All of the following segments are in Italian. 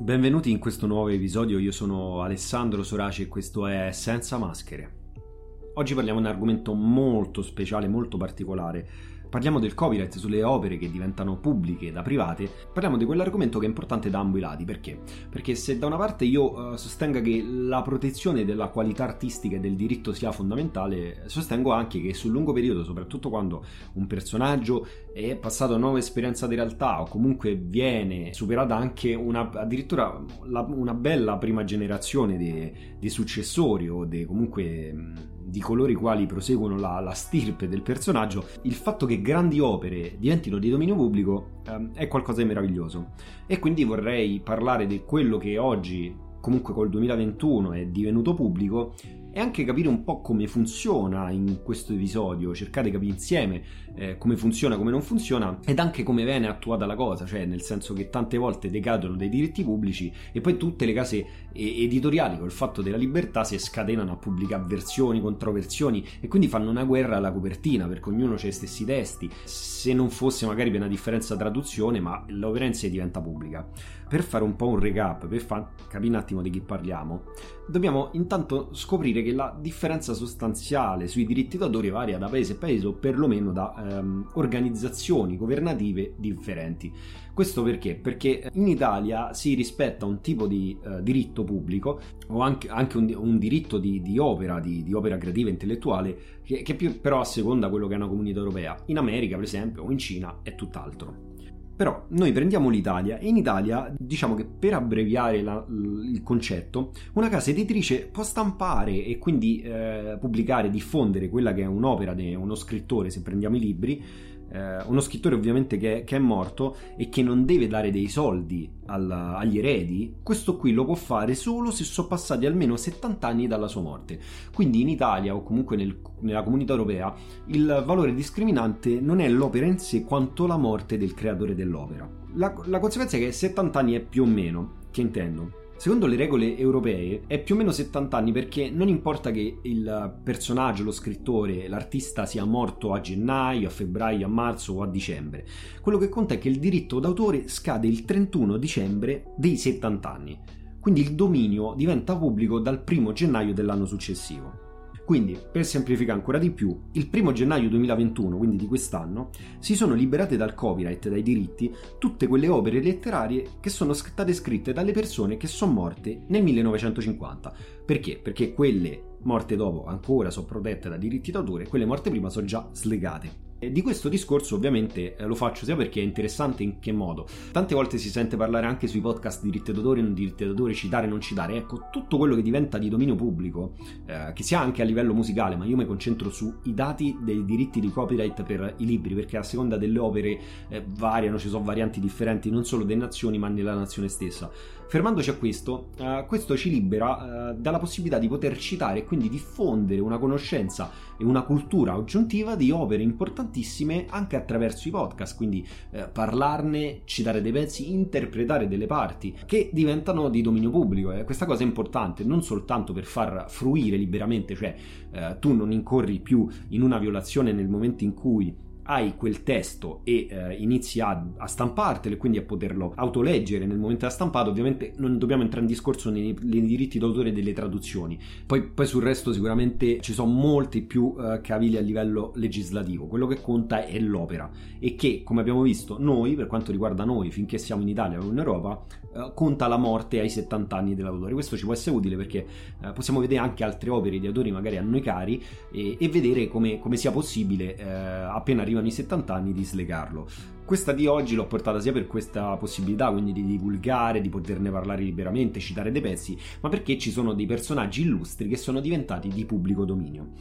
Benvenuti in questo nuovo episodio, io sono Alessandro Soraci e questo è Senza Maschere. Oggi parliamo di un argomento molto speciale, molto particolare, Parliamo del copyright sulle opere che diventano pubbliche da private, parliamo di quell'argomento che è importante da ambo i lati. Perché? Perché se da una parte io uh, sostengo che la protezione della qualità artistica e del diritto sia fondamentale, sostengo anche che sul lungo periodo, soprattutto quando un personaggio è passato a nuova esperienza di realtà o comunque viene superata anche una, addirittura la, una bella prima generazione di successori o di comunque di coloro i quali proseguono la, la, stirpe del personaggio, il fatto che grandi opere diventino di dominio pubblico ehm, è qualcosa di meraviglioso. E quindi vorrei parlare di quello che oggi, comunque col 2021, è divenuto pubblico e anche capire un po' come funziona in questo episodio, cercate di capire insieme eh, come funziona, come non funziona ed anche come viene attuata la cosa, cioè nel senso che tante volte decadono dei diritti pubblici e poi tutte le case editoriali col fatto della libertà si scatenano a pubblicare versioni, controversioni e quindi fanno una guerra alla copertina perché ognuno ha i stessi testi, se non fosse magari per una differenza traduzione ma l'opera diventa pubblica. Per fare un po' un recap, per far capire un attimo di chi parliamo, dobbiamo intanto scoprire che la differenza sostanziale sui diritti d'autore varia da paese a paese o perlomeno da ehm, organizzazioni governative differenti. Questo perché? Perché in Italia si rispetta un tipo di eh, diritto pubblico o anche, anche un, un, diritto di, di opera, di, di, opera creativa intellettuale che, che più però asseconda quello che è una comunità europea. In America, per esempio, o in Cina è tutt'altro. Però noi prendiamo l'Italia e in Italia diciamo che per abbreviare la, il concetto, una casa editrice può stampare e quindi eh, pubblicare, diffondere quella che è un'opera di uno scrittore, se prendiamo i libri, eh, uno scrittore ovviamente che, che, è morto e che non deve dare dei soldi alla, agli eredi, questo qui lo può fare solo se sono passati almeno 70 anni dalla sua morte. Quindi in Italia o comunque nel, nella comunità europea il valore discriminante non è l'opera in sé quanto la morte del creatore dell'opera. La, la conseguenza è che 70 anni è più o meno, che intendo? Secondo le regole europee è più o meno 70 anni perché non importa che il personaggio, lo scrittore, l'artista sia morto a gennaio, a febbraio, a marzo o a dicembre. Quello che conta è che il diritto d'autore scade il 31 dicembre dei 70 anni. Quindi il dominio diventa pubblico dal 1 gennaio dell'anno successivo. Quindi, per semplificare ancora di più, il primo gennaio 2021, quindi di quest'anno, si sono liberate dal copyright, dai diritti, tutte quelle opere letterarie che sono state scritte dalle persone che sono morte nel 1950. Perché? Perché quelle morte dopo ancora sono protette da diritti d'autore, quelle morte prima sono già slegate. Di questo discorso ovviamente eh, lo faccio sia perché è interessante in che modo. Tante volte si sente parlare anche sui podcast diritti d'autore, non diritti d'autore, citare, non citare. Ecco, tutto quello che diventa di dominio pubblico, eh, che sia anche a livello musicale, ma io mi concentro sui dati dei diritti di copyright per i libri, perché a seconda delle opere eh, variano, ci sono varianti differenti non solo delle nazioni, ma nella nazione stessa. Fermandoci a questo, uh, questo ci libera uh, dalla possibilità di poter citare e quindi diffondere una conoscenza e una cultura aggiuntiva di opere importantissime anche attraverso i podcast, quindi uh, parlarne, citare dei pezzi, interpretare delle parti che diventano di dominio pubblico. Eh. Questa cosa è importante non soltanto per far fruire liberamente, cioè tu non incorri più in una violazione nel momento in cui hai quel testo e eh, inizi a, a, stampartelo e quindi a poterlo autoleggere nel momento della stampata, ovviamente non dobbiamo entrare in discorso nei, nei diritti d'autore delle traduzioni. Poi, poi, sul resto sicuramente ci sono molti più eh, cavigli a livello legislativo. Quello che conta è l'opera e che, come abbiamo visto, noi, per quanto riguarda noi, finché siamo in Italia o in Europa, eh, conta la morte ai 70 anni dell'autore. Questo ci può essere utile perché eh, possiamo vedere anche altre opere di autori magari a noi cari e, e vedere come, come, sia possibile eh, appena arriva arrivano i 70 anni di slegarlo. Questa di oggi l'ho portata sia per questa possibilità, quindi di divulgare, di poterne parlare liberamente, citare dei pezzi, ma perché ci sono dei personaggi illustri che sono diventati di pubblico dominio.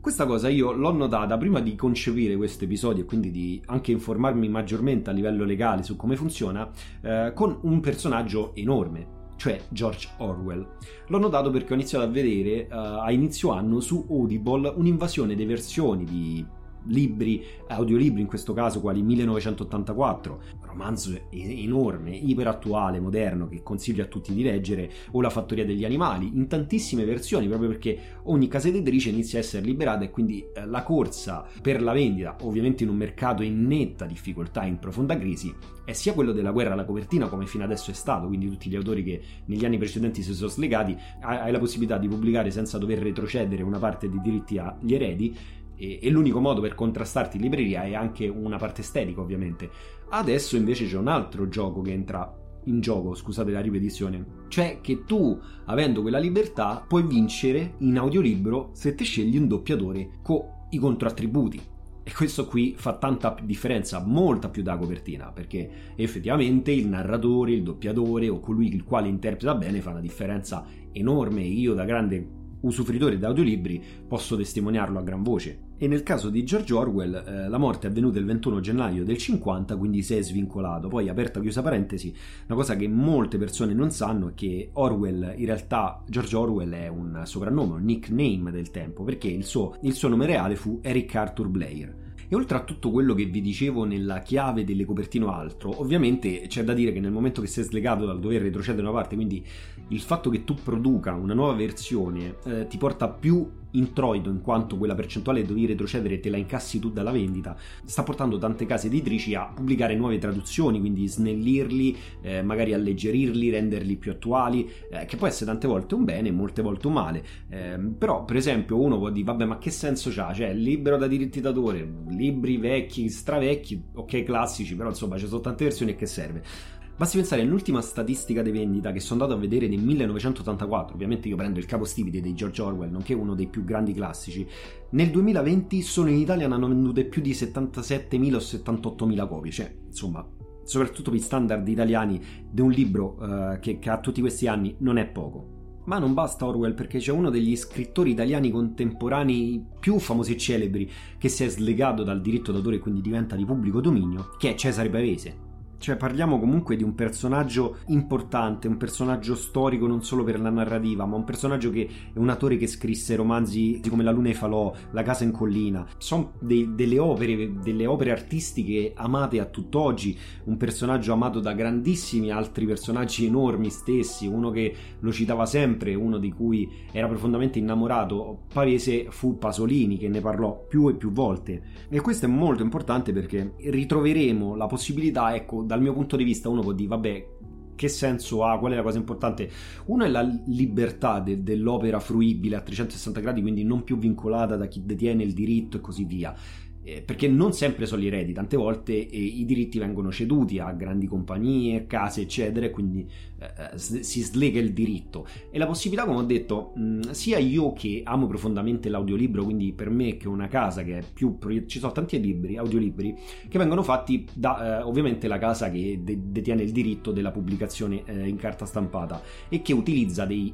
Questa cosa io l'ho notata prima di concepire questo episodio e quindi di anche informarmi maggiormente a livello legale su come funziona, eh, con un personaggio enorme, cioè George Orwell. L'ho notato perché ho iniziato a vedere uh, a inizio anno su Audible un'invasione di versioni di libri, audiolibri in questo caso, quali 1984, romanzo enorme, iperattuale, moderno, che consiglio a tutti di leggere, o La fattoria degli animali, in tantissime versioni, proprio perché ogni casa editrice inizia a essere liberata e quindi eh, la corsa per la vendita, ovviamente in un mercato in netta difficoltà, in profonda crisi, è sia quello della guerra alla copertina, come fino adesso è stato, quindi tutti gli autori che negli anni precedenti si sono slegati, hai la possibilità di pubblicare senza dover retrocedere una parte dei diritti agli eredi, e, e l'unico modo per contrastarti in libreria è anche una parte estetica ovviamente. Adesso invece c'è un altro gioco che entra in gioco, scusate la ripetizione, cioè che tu, avendo quella libertà, puoi vincere in audiolibro se ti scegli un doppiatore con i controattributi. E questo qui fa tanta differenza, molta più da copertina, perché effettivamente il narratore, il doppiatore o colui il quale interpreta bene fa una differenza enorme. Io da grande usufruitore di audiolibri, posso testimoniarlo a gran voce. E nel caso di George Orwell, eh, la morte è avvenuta il 21 gennaio del 50, quindi si è svincolato. Poi, aperta chiusa parentesi, una cosa che molte persone non sanno è che Orwell, in realtà, George Orwell è un soprannome, un nickname del tempo, perché il suo, il suo nome reale fu Eric Arthur Blair. E oltre a tutto quello che vi dicevo nella chiave delle copertine o altro, ovviamente c'è da dire che nel momento che sei slegato dal dover retrocedere una parte, quindi il fatto che tu produca una nuova versione eh, ti porta più introito in quanto quella percentuale dovevi retrocedere te la incassi tu dalla vendita, sta portando tante case editrici a pubblicare nuove traduzioni, quindi snellirli, eh, magari alleggerirli, renderli più attuali, eh, che può essere tante volte un bene, molte volte un male. Eh, però, per esempio, uno può dire, vabbè, ma che senso c'ha? Cioè, libero da diritti d'autore, libri vecchi, stravecchi, ok, classici, però insomma, ci sono tante versioni e che serve? Basti pensare all'ultima statistica di vendita che sono andato a vedere nel 1984, ovviamente io prendo il capostipite di George Orwell, nonché uno dei più grandi classici. Nel 2020 solo in Italia ne hanno vendute più di 77.000 o 78.000 copie, cioè insomma, soprattutto per i standard italiani di un libro uh, che, che ha tutti questi anni non è poco. Ma non basta Orwell perché c'è uno degli scrittori italiani contemporanei più famosi e celebri che si è slegato dal diritto d'autore e quindi diventa di pubblico dominio, che è Cesare Pavese. Cioè parliamo comunque di un personaggio importante, un personaggio storico non solo per la narrativa, ma un personaggio che è un attore che scrisse romanzi come La luna e falò, La casa in collina. Sono dei, delle opere, delle opere artistiche amate a tutt'oggi, un personaggio amato da grandissimi altri personaggi enormi stessi, uno che lo citava sempre, uno di cui era profondamente innamorato. Pavese fu Pasolini che ne parlò più e più volte. E questo è molto importante perché ritroveremo la possibilità, ecco, dal mio punto di vista uno può dire, vabbè, che senso ha? Qual è la cosa importante? Uno è la libertà de- dell'opera fruibile a 360 gradi, quindi non più vincolata da chi detiene il diritto e così via eh, perché non sempre sono gli eredi, tante volte eh, i diritti vengono ceduti a grandi compagnie, case, eccetera, e quindi eh, eh si slega il diritto. E la possibilità, come ho detto, mh, sia io che amo profondamente l'audiolibro, quindi per me che ho una casa che è più... ci sono tanti libri, audiolibri, che vengono fatti da ovviamente la casa che de- detiene il diritto della pubblicazione in carta stampata e che utilizza dei,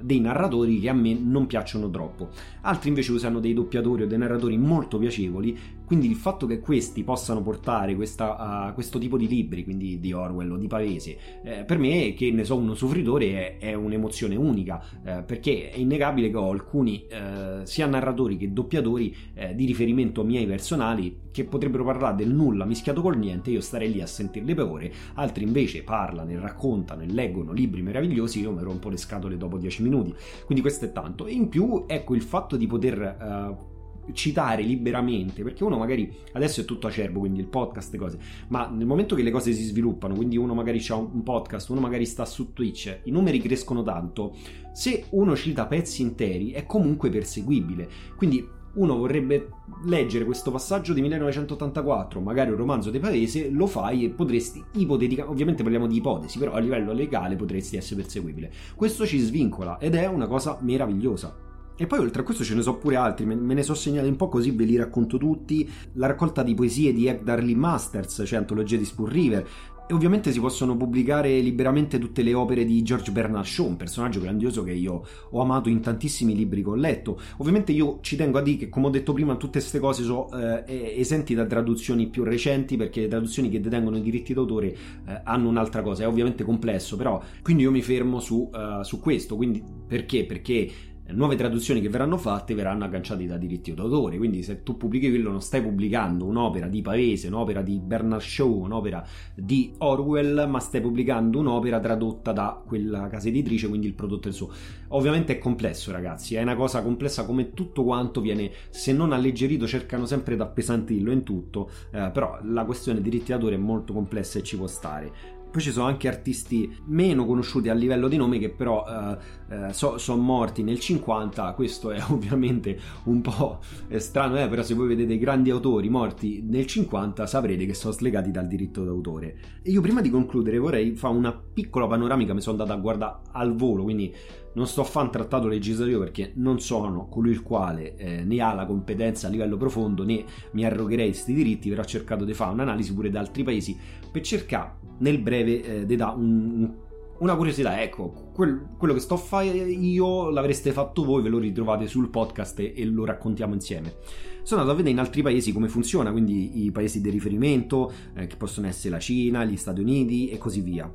dei narratori che a me non piacciono troppo. Altri invece usano dei doppiatori o dei narratori molto piacevoli quindi il fatto che questi possano portare questa, uh, questo tipo di libri, quindi di Orwell o di Pavese, eh, per me che ne so un usufruitore è, è un'emozione unica, eh, perché è innegabile che ho alcuni eh, sia narratori che doppiatori eh, di riferimento miei personali che potrebbero parlare del nulla mischiato col niente, io starei lì a sentirle per ore, altri invece parlano e raccontano e leggono libri meravigliosi, io mi rompo le scatole dopo dieci minuti, quindi questo è tanto. E in più ecco il fatto di poter uh, citare liberamente, perché uno magari adesso è tutto acerbo, quindi il podcast e cose, ma nel momento che le cose si sviluppano, quindi uno magari ha un podcast, uno magari sta su Twitch, i numeri crescono tanto, se uno cita pezzi interi è comunque perseguibile. Quindi uno vorrebbe leggere questo passaggio di 1984, magari un romanzo di Pavese, lo fai e potresti ipoteticamente, ovviamente parliamo di ipotesi, però a livello legale potresti essere perseguibile. Questo ci svincola ed è una cosa meravigliosa. E poi oltre a questo ce ne so pure altri, me, ne so segnati un po' così, ve li racconto tutti. La raccolta di poesie di Edgar Lee Masters, cioè antologia di Spur River, e ovviamente si possono pubblicare liberamente tutte le opere di George Bernard Shaw, un personaggio grandioso che io ho amato in tantissimi libri che ho letto. Ovviamente io ci tengo a dire che, come ho detto prima, tutte queste cose sono eh, esenti da traduzioni più recenti, perché le traduzioni che detengono i diritti d'autore eh, hanno un'altra cosa. È ovviamente complesso, però quindi io mi fermo su, uh, su questo. Quindi perché? Perché nuove traduzioni che verranno fatte verranno agganciate da diritti d'autore. Quindi, se tu pubblichi quello, non stai pubblicando un'opera di Pavese, un'opera di Bernard Shaw, un'opera di Orwell, ma stai pubblicando un'opera tradotta da quella casa editrice, quindi il prodotto è suo. Ovviamente è complesso, ragazzi, è una cosa complessa come tutto quanto viene, se non alleggerito, cercano sempre di appesantirlo in tutto. Eh, però la questione diritti d'autore è molto complessa e ci può stare. Poi ci sono anche artisti meno conosciuti a livello di nome che però eh, eh, so, sono morti nel 50, questo è ovviamente un po' strano, eh, però se voi vedete grandi autori morti nel 50 saprete che sono slegati dal diritto d'autore. E io prima di concludere vorrei fare una piccola panoramica, mi sono andata a guardare al volo, quindi non sto a fare un trattato legislativo perché non sono colui il quale eh, ne ha la competenza a livello profondo né mi arrogherei questi diritti, però ho cercato di fare un'analisi pure da altri paesi per cercare nel breve eh, di dare un, una curiosità, ecco, quel, quello che sto a fare io l'avreste fatto voi, ve lo ritrovate sul podcast e, e, lo raccontiamo insieme. Sono andato a vedere in altri paesi come funziona, quindi i paesi di riferimento, eh, che possono essere la Cina, gli Stati Uniti e così via.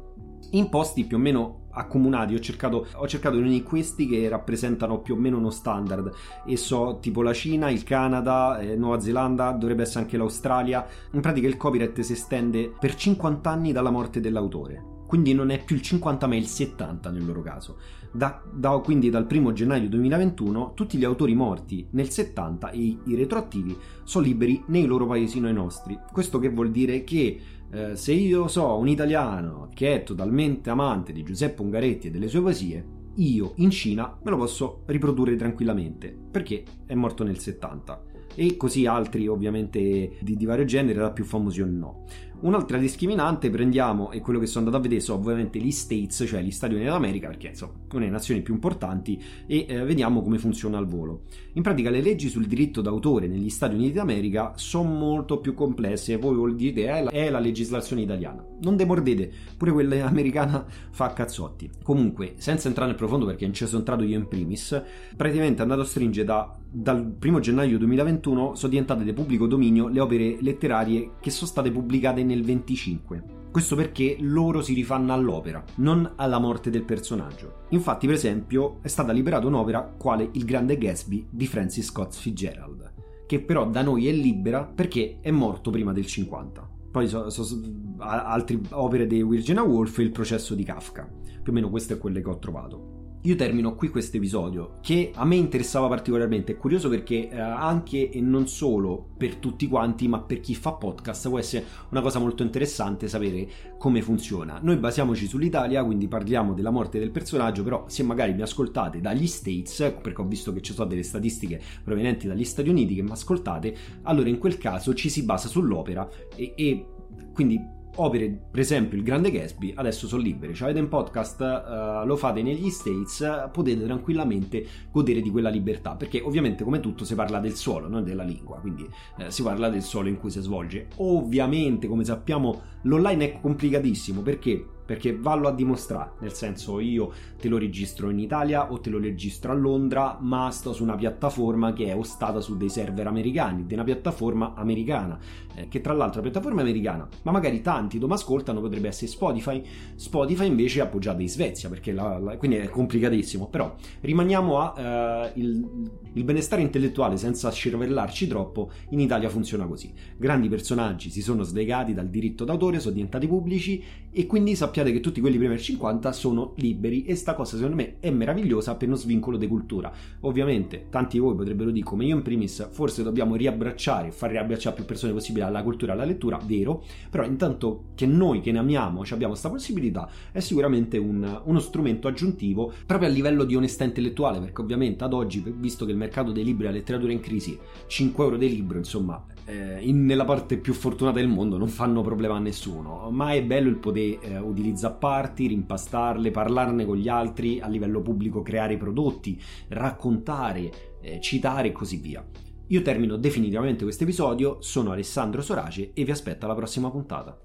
In posti più o meno accomunati. Ho cercato, ho cercato di questi che rappresentano più o meno uno standard e so tipo la Cina, il Canada, eh, Nuova Zelanda, dovrebbe essere anche l'Australia. In pratica il copyright si estende per 50 anni dalla morte dell'autore. Quindi non è più il 50 ma il 70 nel loro caso. Da, da, quindi dal 1 gennaio 2021 tutti gli autori morti nel 70 e i retroattivi sono liberi nei loro paesi, noi nostri. Questo che vuol dire che eh, se io so un italiano che è totalmente amante di Giuseppe Ungaretti e delle sue poesie, io in Cina me lo posso riprodurre tranquillamente perché è morto nel 70 e così altri ovviamente di, di vario genere, da più famosi o no. Un'altra discriminante prendiamo, e quello che sono andato a vedere sono ovviamente gli States, cioè gli Stati Uniti d'America, perché insomma sono le nazioni più importanti, e eh, vediamo come funziona al volo. In pratica le leggi sul diritto d'autore negli Stati Uniti d'America sono molto più complesse, voi vuol dire è la, è la legislazione italiana. Non demordete, pure quella americana fa cazzotti. Comunque, senza entrare nel profondo perché non ci sono entrato io in primis, praticamente è andato a stringere da, dal 1 gennaio 2021 sono diventate di pubblico dominio le opere letterarie che sono state pubblicate nel 25. Questo perché loro si rifanno all'opera, non alla morte del personaggio. Infatti, per esempio, è stata liberata un'opera quale Il Grande Gatsby di Francis Scott Fitzgerald, che però da noi è libera perché è morto prima del 50. Poi so, so, altre opere di Virginia Woolf e Il processo di Kafka. Più o meno queste è quelle che ho trovato. Io termino qui questo episodio che a me interessava particolarmente, è curioso perché eh, anche e non solo per tutti quanti, ma per chi fa podcast può essere una cosa molto interessante sapere come funziona. Noi basiamoci sull'Italia, quindi parliamo della morte del personaggio, però se magari mi ascoltate dagli States, perché ho visto che ci sono delle statistiche provenienti dagli Stati Uniti che mi ascoltate, allora in quel caso ci si basa sull'opera e, e quindi opere, per esempio il Grande Gatsby, adesso sono libere. Cioè, avete un podcast, uh, lo fate negli States, potete tranquillamente godere di quella libertà. Perché ovviamente, come tutto, si parla del suolo, non della lingua. Quindi eh, si parla del suolo in cui si svolge. Ovviamente, come sappiamo, l'online è complicatissimo perché perché vallo a dimostrare, nel senso io te lo registro in Italia o te lo registro a Londra, ma sto su una piattaforma che è ostata su dei server americani, di una piattaforma americana, eh, che tra l'altro è una piattaforma americana, ma magari tanti dove ascoltano potrebbe essere Spotify, Spotify invece è appoggiata in Svezia, la, la, quindi è complicatissimo, però rimaniamo a eh, il, il benestare intellettuale senza scervellarci troppo, in Italia funziona così, grandi personaggi si sono slegati dal diritto d'autore, sono diventati pubblici e quindi sappiamo sappiate che tutti quelli prima del 50 sono liberi e sta cosa secondo me è meravigliosa per uno svincolo di cultura. Ovviamente tanti di voi potrebbero dire come io in primis forse dobbiamo riabbracciare, far riabbracciare più persone possibile alla cultura e alla lettura, vero, però intanto che noi che ne amiamo abbiamo questa possibilità è sicuramente un, uno strumento aggiuntivo proprio a livello di onestà intellettuale perché ovviamente ad oggi visto che il mercato dei libri e la letteratura è in crisi 5 euro di libro insomma eh, in, nella parte più fortunata del mondo non fanno problema a nessuno, ma è bello il poter eh, utilizzare parti, rimpastarle, parlarne con gli altri a livello pubblico, creare prodotti, raccontare, eh, citare e così via. Io termino definitivamente questo episodio, sono Alessandro Sorace e vi aspetto alla prossima puntata.